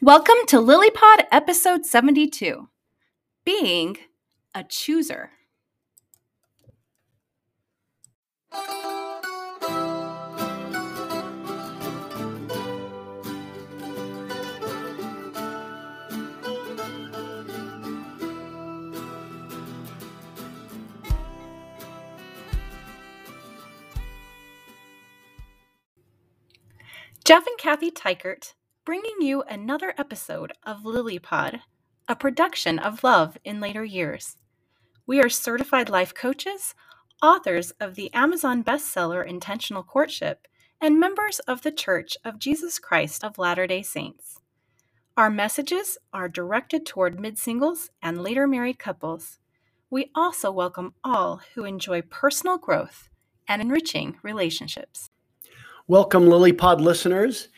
Welcome to LilyPod episode 72 Being a Chooser. Jeff and Kathy Teichert bringing you another episode of LilyPod, a production of Love in Later Years. We are certified life coaches, authors of the Amazon bestseller Intentional Courtship, and members of the Church of Jesus Christ of Latter day Saints. Our messages are directed toward mid singles and later married couples. We also welcome all who enjoy personal growth and enriching relationships. Welcome, LilyPod listeners,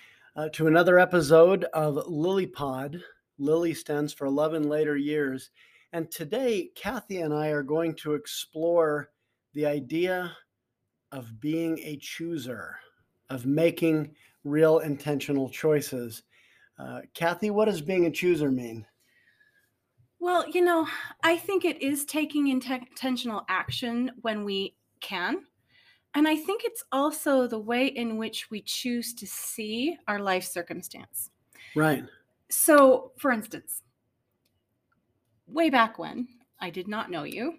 uh, to another episode of Lily Pod. Lily stands for Love in Later Years. And today, Kathy and I are going to explore the idea of being a chooser, of making real intentional choices. Uh, Kathy, what does being a chooser mean? Well, you know, I think it is taking intentional action when we can. And I think it's also the way in which we choose to see our life circumstance. Right. So, for instance, way back when I did not know you,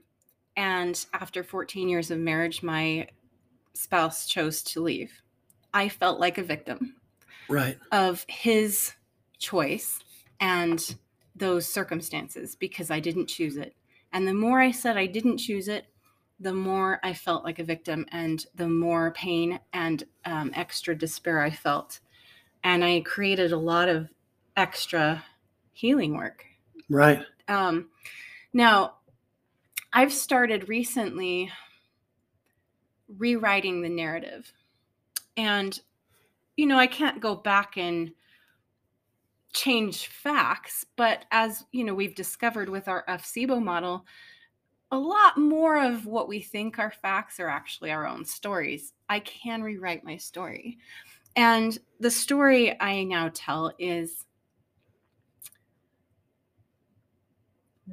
and after 14 years of marriage, my spouse chose to leave. I felt like a victim. Right. Of his choice and those circumstances because I didn't choose it. And the more I said I didn't choose it, the more I felt like a victim and the more pain and um, extra despair I felt. And I created a lot of extra healing work. Right. Um, now, I've started recently rewriting the narrative. And, you know, I can't go back and change facts, but as, you know, we've discovered with our FSIBO model, a lot more of what we think are facts are actually our own stories. I can rewrite my story. And the story I now tell is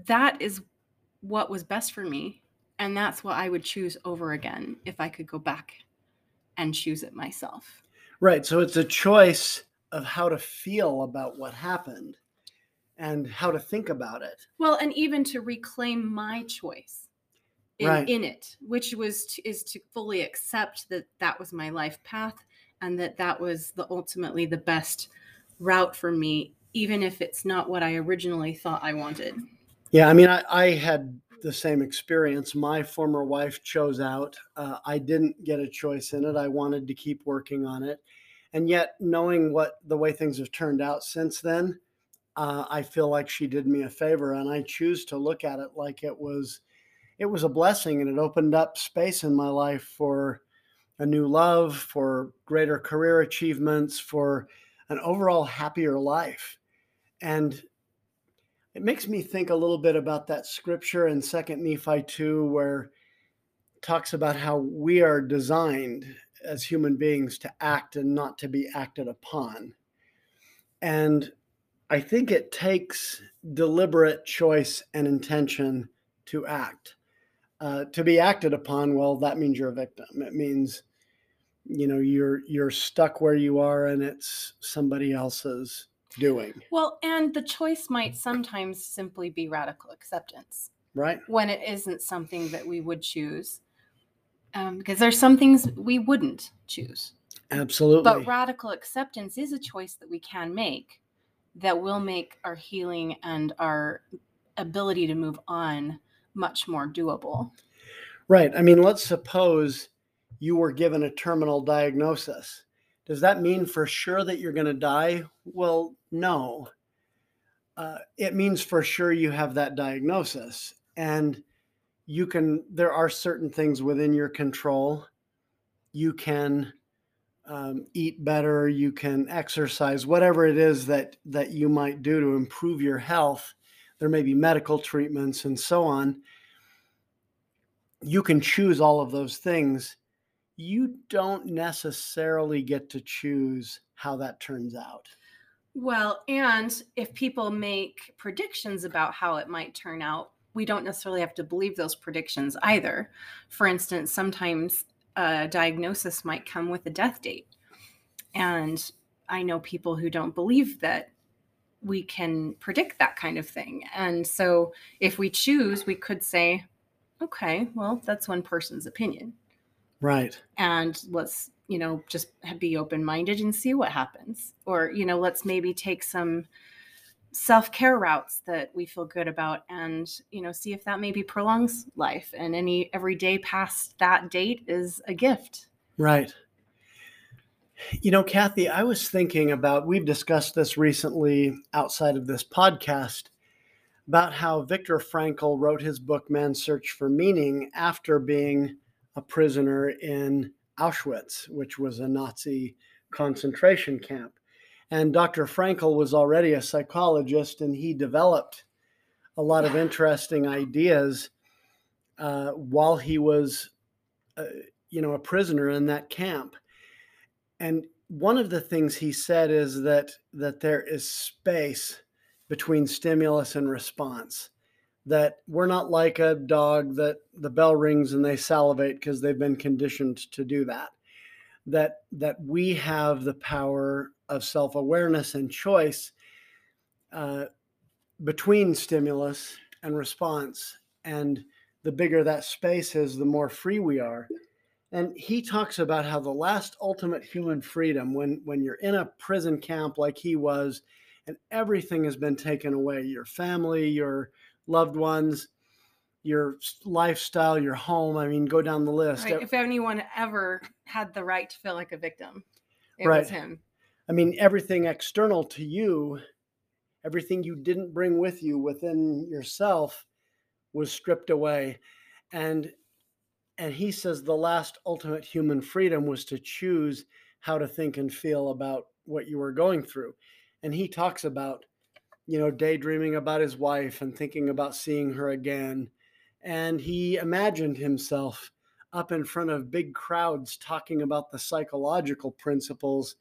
that is what was best for me. And that's what I would choose over again if I could go back and choose it myself. Right. So it's a choice of how to feel about what happened and how to think about it. Well, and even to reclaim my choice in, right. in it, which was to, is to fully accept that that was my life path and that that was the ultimately the best route for me, even if it's not what I originally thought I wanted. Yeah, I mean, I, I had the same experience. My former wife chose out. Uh, I didn't get a choice in it. I wanted to keep working on it, and yet knowing what the way things have turned out since then uh, I feel like she did me a favor, and I choose to look at it like it was it was a blessing, and it opened up space in my life for a new love, for greater career achievements, for an overall happier life, and it makes me think a little bit about that scripture in Second Nephi two, where talks about how we are designed as human beings to act and not to be acted upon. And I think it takes deliberate choice and intention to act. Uh, to be acted upon, well, that means you're a victim. It means, you know, you're you're stuck where you are, and it's somebody else's doing. Well, and the choice might sometimes simply be radical acceptance, right? When it isn't something that we would choose, um, because there's some things we wouldn't choose. Absolutely. But radical acceptance is a choice that we can make that will make our healing and our ability to move on much more doable. Right. I mean, let's suppose you were given a terminal diagnosis. Does that mean for sure that you're going to die? Well, no. Uh, it means for sure you have that diagnosis. And you can, there are certain things within your control. You can um, eat better, you can exercise, whatever it is that that you might do to improve your health. There may be medical treatments and so on. You can choose all of those things. You don't necessarily get to choose how that turns out. Well, and if people make predictions about how it might turn out, we don't necessarily have to believe those predictions either. For instance, sometimes a diagnosis might come with a death date. And I know people who don't believe that we can predict that kind of thing. And so if we choose, we could say, okay, well, that's one person's opinion. Right. And let's, you know, just be open minded and see what happens. Or, you know, let's maybe take some self care routes that we feel good about and, you know, see if that maybe prolongs life. And any every day past that date is a gift. Right. You know, Kathy, I was thinking about, we've discussed this recently outside of this podcast about how Viktor Frankl wrote his book, Man's Search for Meaning, after being a prisoner in Auschwitz, which was a Nazi concentration camp. And Dr. Frankl was already a psychologist and he developed a lot of interesting ideas uh, while he was, uh, you know, a prisoner in that camp and one of the things he said is that that there is space between stimulus and response that we're not like a dog that the bell rings and they salivate because they've been conditioned to do that that that we have the power of self-awareness and choice uh, between stimulus and response and the bigger that space is the more free we are and he talks about how the last ultimate human freedom when when you're in a prison camp like he was and everything has been taken away your family your loved ones your lifestyle your home i mean go down the list right. if anyone ever had the right to feel like a victim it right. was him i mean everything external to you everything you didn't bring with you within yourself was stripped away. And and he says the last ultimate human freedom was to choose how to think and feel about what you were going through. And he talks about you know daydreaming about his wife and thinking about seeing her again. And he imagined himself up in front of big crowds talking about the psychological principles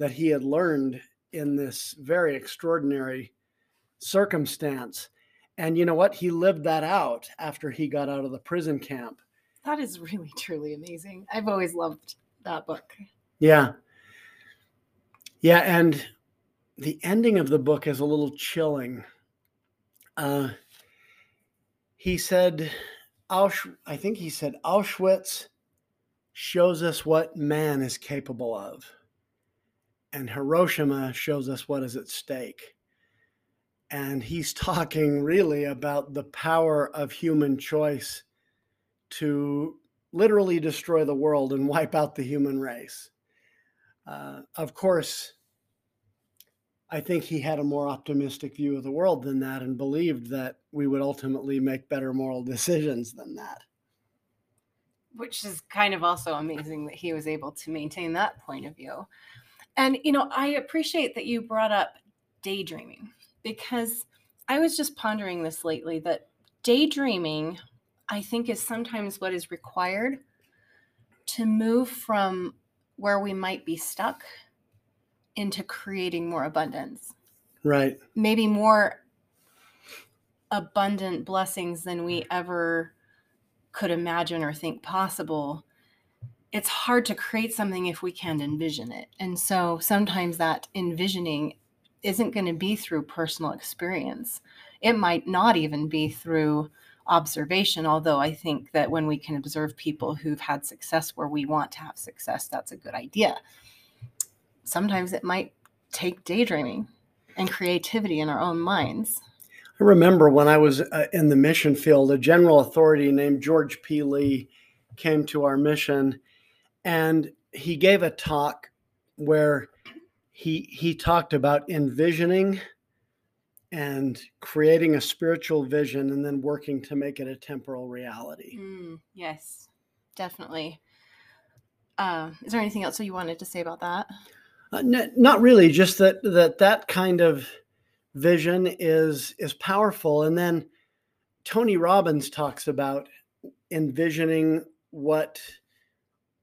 that he had learned in this very extraordinary circumstance and you know what he lived that out after he got out of the prison camp that is really truly amazing. I've always loved that book. Yeah. Yeah, and the ending of the book is a little chilling. Uh, he said, Ausch- I think he said, Auschwitz shows us what man is capable of, and Hiroshima shows us what is at stake. And he's talking really about the power of human choice to literally destroy the world and wipe out the human race. Uh, of course, I think he had a more optimistic view of the world than that and believed that we would ultimately make better moral decisions than that. Which is kind of also amazing that he was able to maintain that point of view. And, you know, I appreciate that you brought up daydreaming because I was just pondering this lately that daydreaming I think is sometimes what is required to move from where we might be stuck into creating more abundance. Right. Maybe more abundant blessings than we ever could imagine or think possible. It's hard to create something if we can't envision it. And so sometimes that envisioning isn't going to be through personal experience. It might not even be through observation. Although I think that when we can observe people who've had success where we want to have success, that's a good idea. Sometimes it might take daydreaming and creativity in our own minds. I remember when I was uh, in the mission field, a general authority named George P. Lee came to our mission and he gave a talk where he he talked about envisioning and creating a spiritual vision and then working to make it a temporal reality. Mm, yes, definitely. Uh, is there anything else that you wanted to say about that? Uh, not really. Just that that that kind of vision is is powerful. And then Tony Robbins talks about envisioning what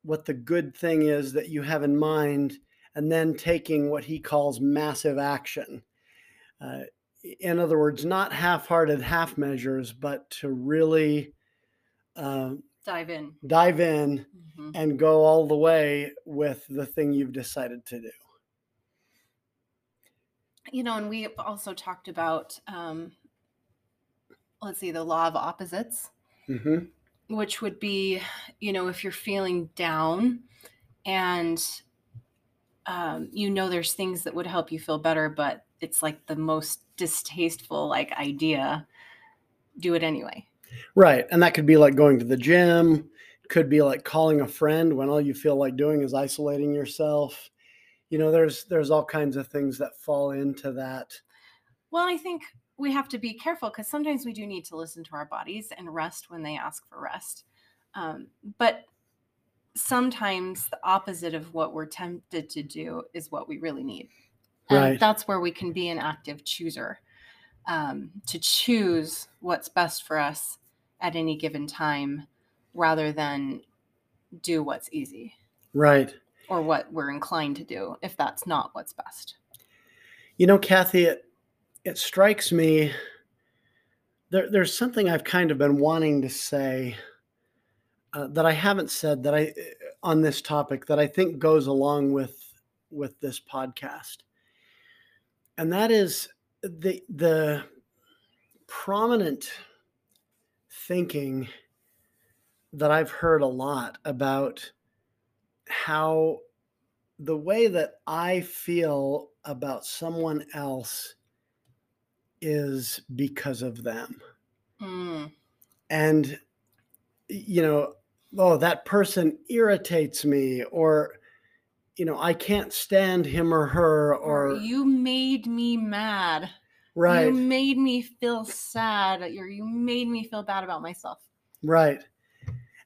what the good thing is that you have in mind and then taking what he calls massive action. Uh, in other words, not half hearted half measures, but to really uh, dive in, dive in, mm-hmm. and go all the way with the thing you've decided to do. You know, and we have also talked about, um, let's see, the law of opposites, mm-hmm. Which would be, you know, if you're feeling down and um, you know there's things that would help you feel better, but it's like the most distasteful like idea, do it anyway. Right. And that could be like going to the gym, could be like calling a friend when all you feel like doing is isolating yourself. You know, there's there's all kinds of things that fall into that. Well, I think we have to be careful because sometimes we do need to listen to our bodies and rest when they ask for rest. Um, but sometimes the opposite of what we're tempted to do is what we really need. And right. that's where we can be an active chooser um, to choose what's best for us at any given time rather than do what's easy. Right. Or what we're inclined to do if that's not what's best. You know, Kathy, it, it strikes me there, there's something I've kind of been wanting to say uh, that I haven't said that I on this topic that I think goes along with with this podcast, and that is the the prominent thinking that I've heard a lot about how the way that I feel about someone else is because of them. Mm. And, you know, oh, that person irritates me, or, you know, I can't stand him or her, or, or you made me mad. Right. You made me feel sad. Or you made me feel bad about myself. Right.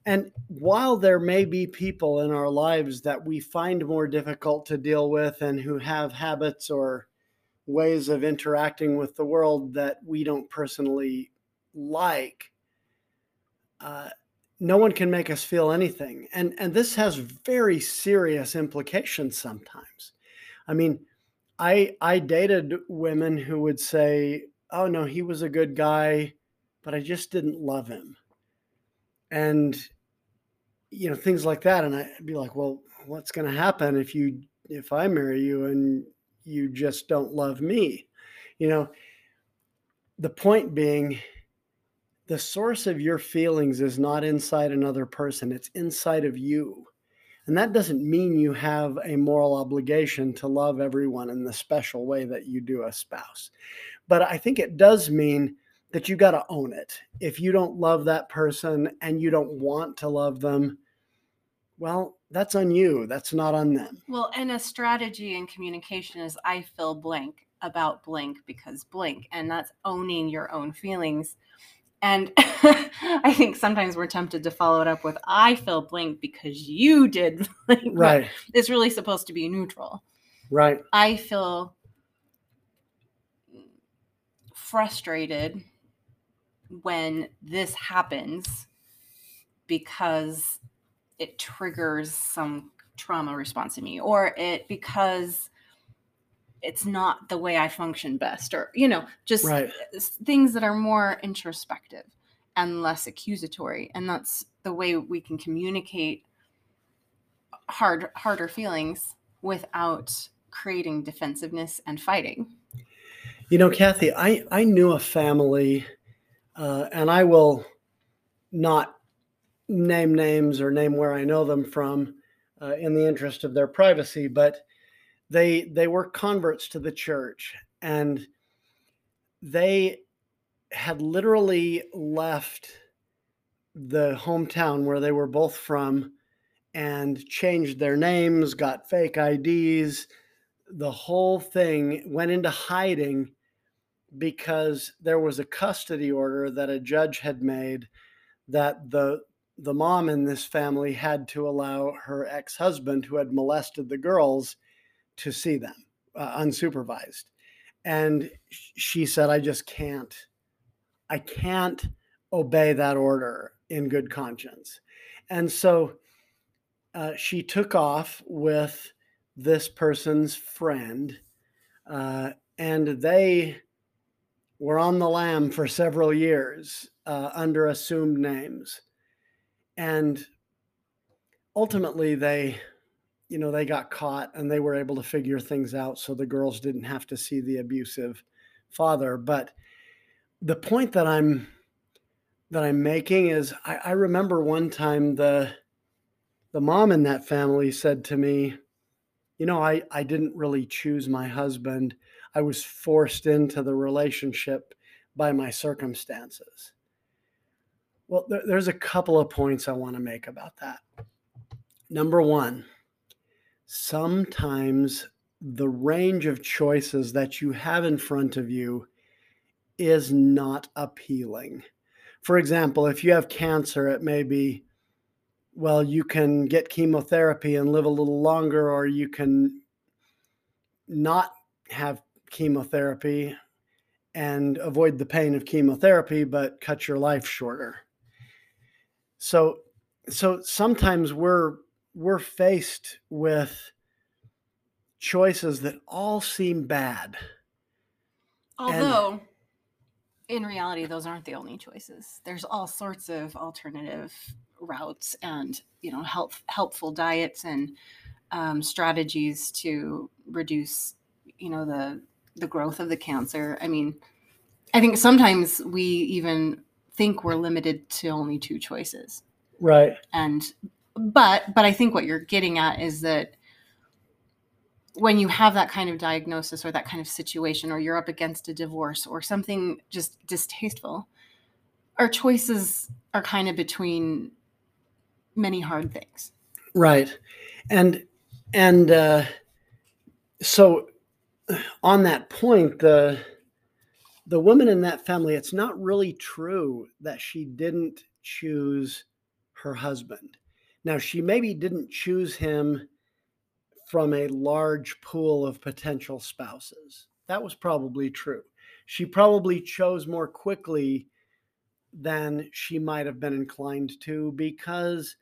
And while there may be people in our lives that we find more difficult to deal with and who have habits or ways of interacting with the world that we don't personally like, uh, no one can make us feel anything. And, and this has very serious implications sometimes. I mean, I I dated women who would say, "Oh no, he was a good guy, but I just didn't love him." And you know, things like that and I'd be like, "Well, what's going to happen if you if I marry you and you just don't love me?" You know, the point being the source of your feelings is not inside another person, it's inside of you. And that doesn't mean you have a moral obligation to love everyone in the special way that you do a spouse. But I think it does mean that you got to own it. If you don't love that person and you don't want to love them, well, that's on you. That's not on them. Well, and a strategy in communication is I feel blank about blank because blank. And that's owning your own feelings and I think sometimes we're tempted to follow it up with, I feel blank because you did. right. It's really supposed to be neutral. Right. I feel frustrated when this happens because it triggers some trauma response in me or it because it's not the way I function best, or you know, just right. things that are more introspective and less accusatory. And that's the way we can communicate hard, harder feelings without creating defensiveness and fighting. You know, Kathy, I I knew a family, uh, and I will not name names or name where I know them from, uh, in the interest of their privacy, but they they were converts to the church and they had literally left the hometown where they were both from and changed their names, got fake IDs. The whole thing went into hiding because there was a custody order that a judge had made that the the mom in this family had to allow her ex-husband who had molested the girls to see them uh, unsupervised. And she said, I just can't, I can't obey that order in good conscience. And so uh, she took off with this person's friend, uh, and they were on the lam for several years uh, under assumed names. And ultimately, they, you know, they got caught and they were able to figure things out so the girls didn't have to see the abusive father. But the point that I'm that I'm making is I, I remember one time the the mom in that family said to me, you know, I, I didn't really choose my husband. I was forced into the relationship by my circumstances. Well, there, there's a couple of points I want to make about that. Number one, sometimes the range of choices that you have in front of you is not appealing. For example, if you have cancer, it may be, well, you can get chemotherapy and live a little longer, or you can not have chemotherapy and avoid the pain of chemotherapy, but cut your life shorter. So, so sometimes we're we're faced with choices that all seem bad. Although, and, in reality, those aren't the only choices. There's all sorts of alternative routes and you know help, helpful diets and um, strategies to reduce you know the the growth of the cancer. I mean, I think sometimes we even think we're limited to only two choices. Right. And but but I think what you're getting at is that when you have that kind of diagnosis or that kind of situation or you're up against a divorce or something just distasteful our choices are kind of between many hard things right and and uh so on that point the the woman in that family it's not really true that she didn't choose her husband now she maybe didn't choose him from a large pool of potential spouses. That was probably true. She probably chose more quickly than she might have been inclined to because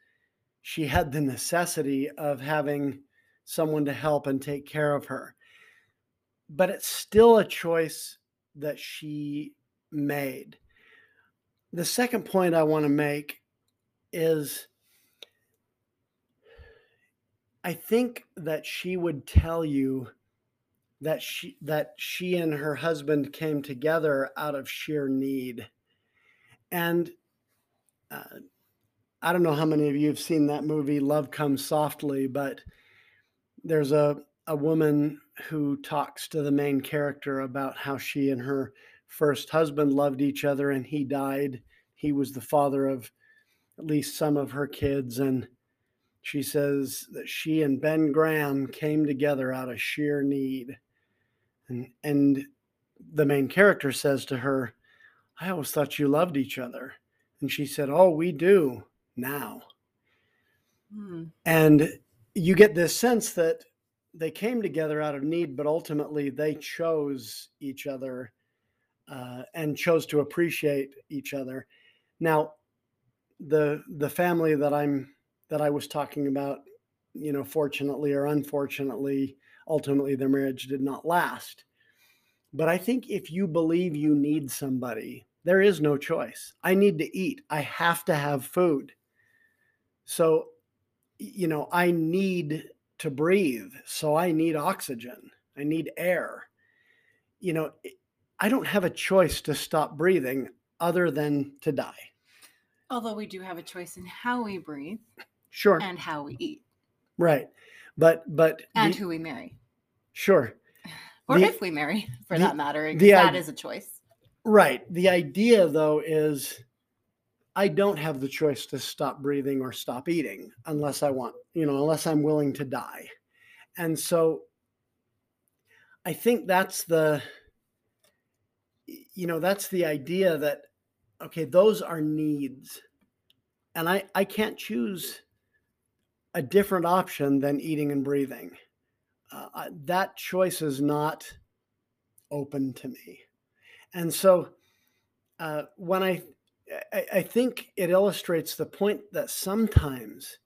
she had the necessity of having someone to help and take care of her. But it's still a choice that she made. The second point I want to make is I think that she would tell you that she that she and her husband came together out of sheer need. And uh, I don't know how many of you have seen that movie Love Comes Softly, but there's a a woman who talks to the main character about how she and her first husband loved each other and he died. He was the father of at least some of her kids and she says that she and Ben Graham came together out of sheer need. And, and the main character says to her, I always thought you loved each other. And she said, Oh, we do now. Hmm. And you get this sense that they came together out of need, but ultimately they chose each other uh, and chose to appreciate each other. Now, the the family that I'm that I was talking about, you know, fortunately or unfortunately, ultimately their marriage did not last. But I think if you believe you need somebody, there is no choice. I need to eat. I have to have food. So, you know, I need to breathe. So I need oxygen. I need air. You know, I don't have a choice to stop breathing other than to die. Although we do have a choice in how we breathe. Sure. And how we eat. Right. But but and the, who we marry. Sure. Or the, if we marry, for the, that matter. The, that is a choice. Right. The idea though is I don't have the choice to stop breathing or stop eating unless I want, you know, unless I'm willing to die. And so I think that's the you know, that's the idea that okay, those are needs. And I I can't choose a different option than eating and breathing. Uh, that choice is not open to me. And so uh, when I, I, I think it illustrates the point that sometimes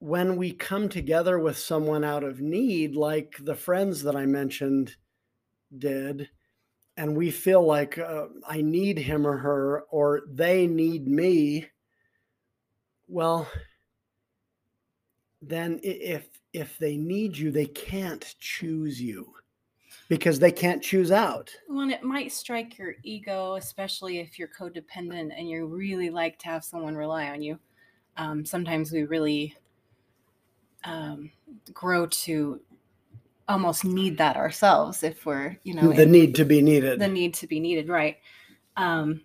when we come together with someone out of need, like the friends that I mentioned did, and we feel like uh, I need him or her, or they need me, well, then if if they need you, they can't choose you because they can't choose out. Well, and it might strike your ego, especially if you're codependent and you really like to have someone rely on you. Um, sometimes we really um, grow to almost need that ourselves if we're, you know, the need to be needed. the need to be needed, right? Um,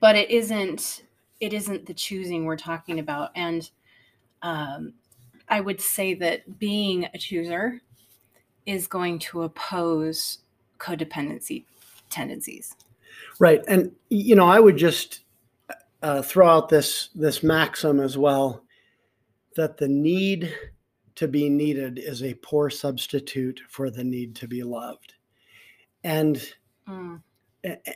but it isn't. It isn't the choosing we're talking about, and um, I would say that being a chooser is going to oppose codependency tendencies. Right, and you know, I would just uh, throw out this this maxim as well that the need to be needed is a poor substitute for the need to be loved, and Mm.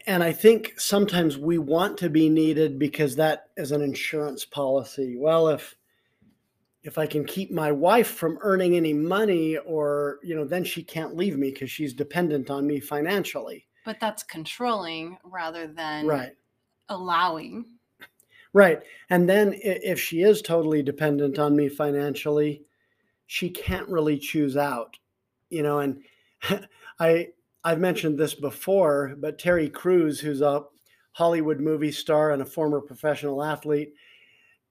and I think sometimes we want to be needed because that is an insurance policy. Well, if if I can keep my wife from earning any money, or you know, then she can't leave me because she's dependent on me financially. But that's controlling rather than Right. allowing. Right. And then if she is totally dependent on me financially, she can't really choose out. You know, and I I've mentioned this before, but Terry Crews, who's a Hollywood movie star and a former professional athlete,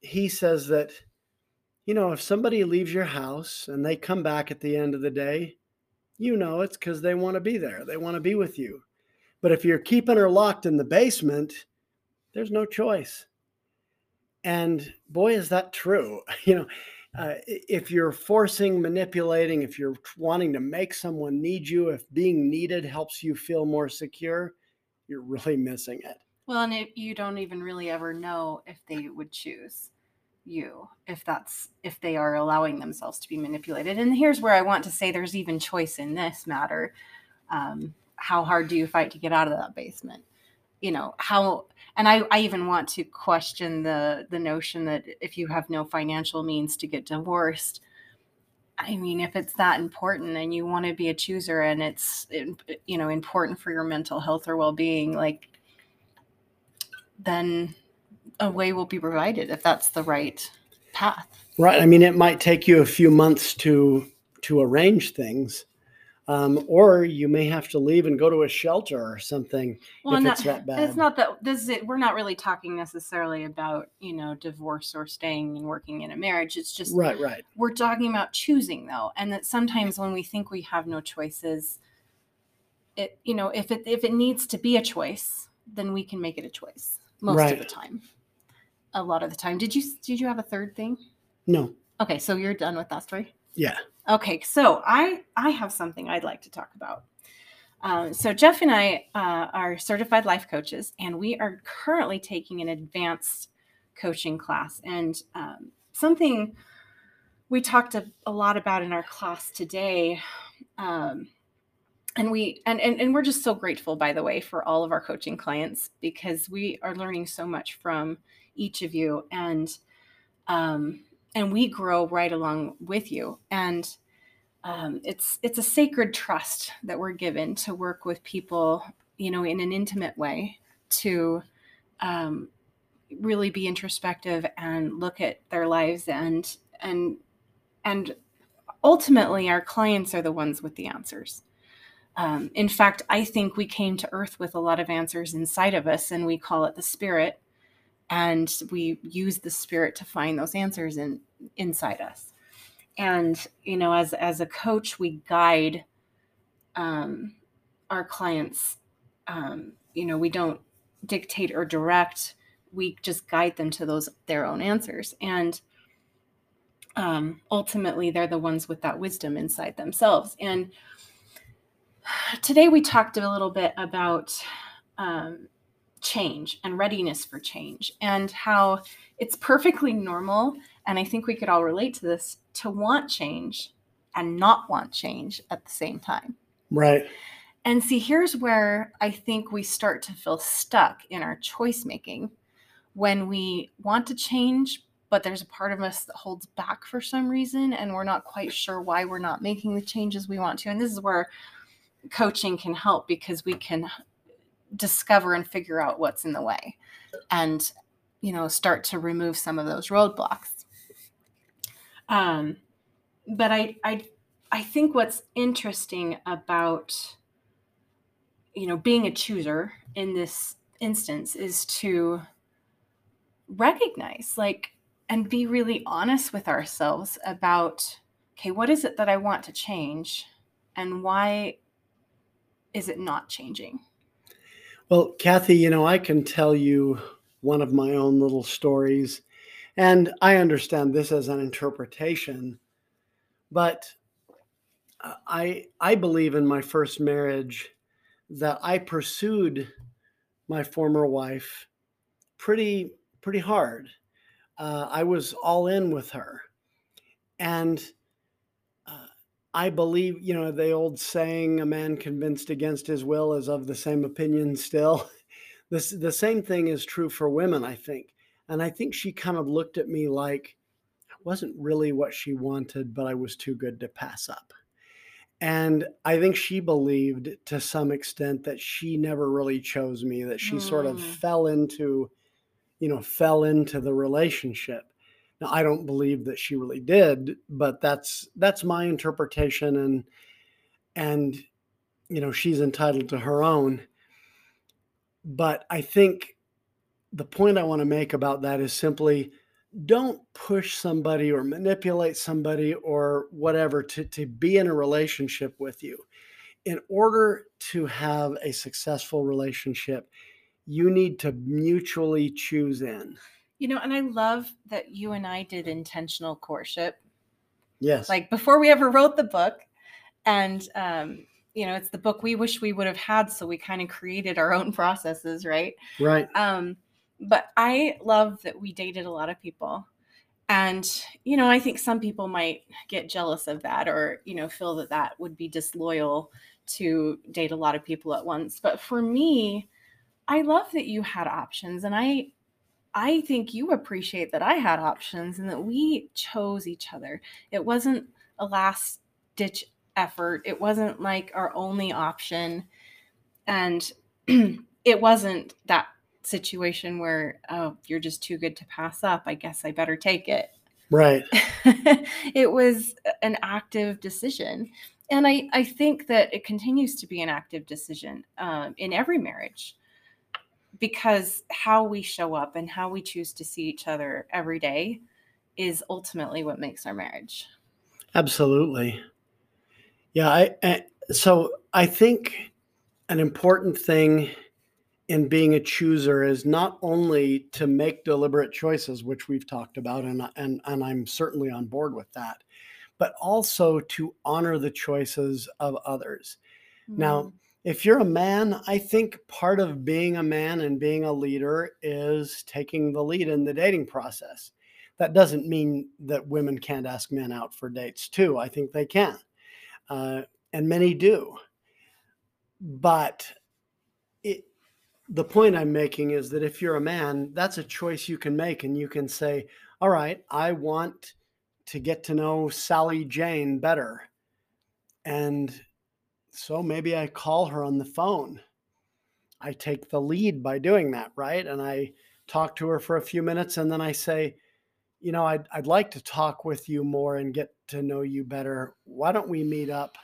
he says that you know, if somebody leaves your house and they come back at the end of the day, you know it's because they want to be there. They want to be with you. But if you're keeping her locked in the basement, there's no choice. And boy, is that true. You know, uh, if you're forcing, manipulating, if you're wanting to make someone need you, if being needed helps you feel more secure, you're really missing it. Well, and it, you don't even really ever know if they would choose you, if that's if they are allowing themselves to be manipulated. And here's where I want to say there's even choice in this matter. Um, how hard do you fight to get out of that basement? You know how, and I, I even want to question the the notion that if you have no financial means to get divorced, I mean, if it's that important and you want to be a chooser and it's you know important for your mental health or well being, like then a way will be provided if that's the right path. Right. I mean, it might take you a few months to to arrange things, um, or you may have to leave and go to a shelter or something. Well, If and it's that bad. It's not that this is we're not really talking necessarily about you know divorce or staying and working in a marriage. It's just Right. Right. we're talking about choosing though, and that sometimes when we think we have no choices, it you know if it if it needs to be a choice, then we can make it a choice most Right. of the time. A lot of the time. Did you did you have a third thing? No. Okay, so you're done with that story. Yeah. Okay, so I I have something I'd like to talk about. Um, so Jeff and I uh, are certified life coaches, and we are currently taking an advanced coaching class. And um, something we talked a, a lot about in our class today, um, and we and, and and we're just so grateful, by the way, for all of our coaching clients because we are learning so much from each of you, and um, and we grow right along with you. And um, it's it's a sacred trust that we're given to work with people you know in an intimate way to um, really be introspective and look at their lives and and and ultimately our clients are the ones with the answers um, in fact i think we came to earth with a lot of answers inside of us and we call it the spirit and we use the spirit to find those answers in inside us. And you know as as a coach we guide um, our clients um, you know we don't dictate or direct we just guide them to those their own answers. And um, ultimately they're the ones with that wisdom inside themselves. And today we talked a little bit about um, change and readiness for change and how it's perfectly normal and i think we could all relate to this to want change and not want change at the same time Right. and see here's where i think we start to feel stuck in our choice making when we want to change but there's a part of us that holds back for some reason and we're not quite sure why we're not making the changes we want to and this is where coaching can help because we can discover and figure out what's in the way and you know start to remove some of those roadblocks. Um but i i i think what's interesting about you know being a chooser in this instance is to recognize like and be really honest with ourselves about okay what is it that i want to change and why is it not changing well kathy you know i can tell you one of my own little stories and i understand this as an interpretation but i i believe in my first marriage that i pursued my former wife pretty pretty hard. Uh, I was all in with her, and I believe you know the old saying, "A man convinced against his will is of the same opinion still." this the same thing is true for women, I think, and I think she kind of looked at me like I wasn't really what she wanted, but I was too good to pass up. And I think she believed to some extent that she never really chose me, that she mm. sort of mm. fell into, you know, fell into the relationship. Now I don't believe that she really did, but that's that's my interpretation and and you know, she's entitled to her own. But I think the point I want to make about that is simply don't push somebody or manipulate somebody or whatever to, to be in a relationship with you. In order to have a successful relationship, you need to mutually choose in. You know, and I love that you and I did intentional courtship. Yes. Like before we ever wrote the book. And, um, you know, it's the book we wish we would have had. So we kind of created our own processes, right? Right. Um, but I love that we dated a lot of people. And, you know, I think some people might get jealous of that or, you know, feel that that would be disloyal to date a lot of people at once. But for me, I love that you had options and I I think you appreciate that I had options and that we chose each other. It wasn't a last ditch effort. It wasn't like our only option. And it wasn't that situation where oh you're just too good to pass up i guess i better take it right it was an active decision and i i think that it continues to be an active decision um, in every marriage because how we show up and how we choose to see each other every day is ultimately what makes our marriage absolutely yeah i, I so i think an important thing in being a chooser is not only to make deliberate choices, which we've talked about, and, and, and I'm certainly on board with that, but also to honor the choices of others. Mm. Now, if you're a man, I think part of being a man and being a leader is taking the lead in the dating process. That doesn't mean that women can't ask men out for dates too. I think they can, uh, and many do. But it, the point I'm making is that if you're a man, that's a choice you can make, and you can say, All right, I want to get to know Sally Jane better. And so maybe I call her on the phone. I take the lead by doing that, right? And I talk to her for a few minutes, and then I say, You know, I'd, I'd like to talk with you more and get to know you better. Why don't we meet up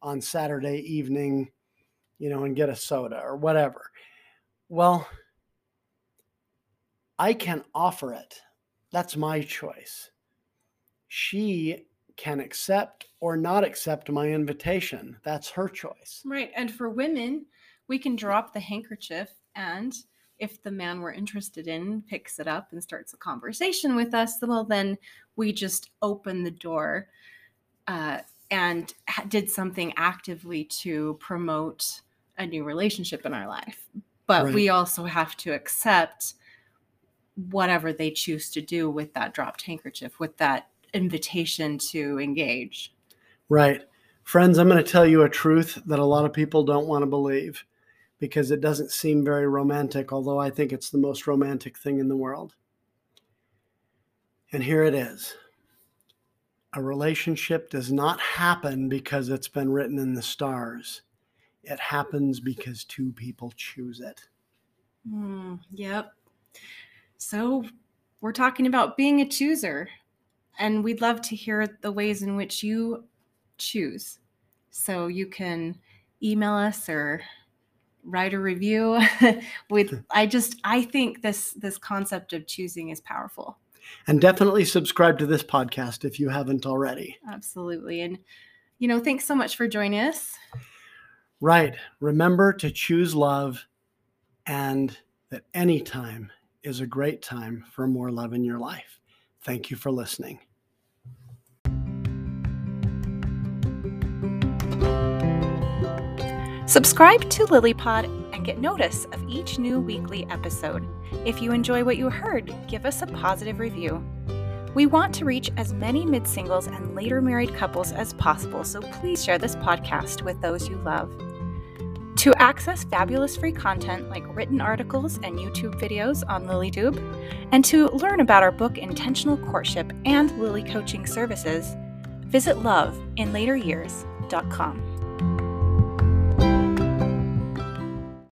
on Saturday evening, you know, and get a soda or whatever? Well, I can offer it. That's my choice. She can accept or not accept my invitation. That's her choice. Right. And for women, we can drop the handkerchief and if the man we're interested in picks it up and starts a conversation with us, well, then we just open the door uh, and did something actively to promote a new relationship in our life but right. we also have to accept whatever they choose to do with that dropped handkerchief with that invitation to engage. Right. Friends i'm going to tell you a truth that a lot of people don't want to believe because it doesn't seem very romantic although i think it's the most romantic thing in the world. And here it is. A relationship does not happen because it's been written in the stars, it happens because two people choose it. Mm, yep. So we're talking about being a chooser, and we'd love to hear the ways in which you choose. So you can email us or write a review with hmm. i just i think this this concept of choosing is powerful. And definitely subscribe to this podcast if you haven't already. Absolutely. And you know thanks so much for joining us. Right. Remember to choose love and that any time is a great time for more love in your life thank you for listening Subscribe to LilyPod and get notice of each new weekly episode. If you enjoy what you heard, give us a positive review. We want to reach as many mid singles and later married couples as possible, so please share this podcast with those you love. To access fabulous free content like written articles and YouTube videos on LilyTube, and to learn about our book Intentional Courtship and Lily Coaching Services, visit loveinlateryears.com.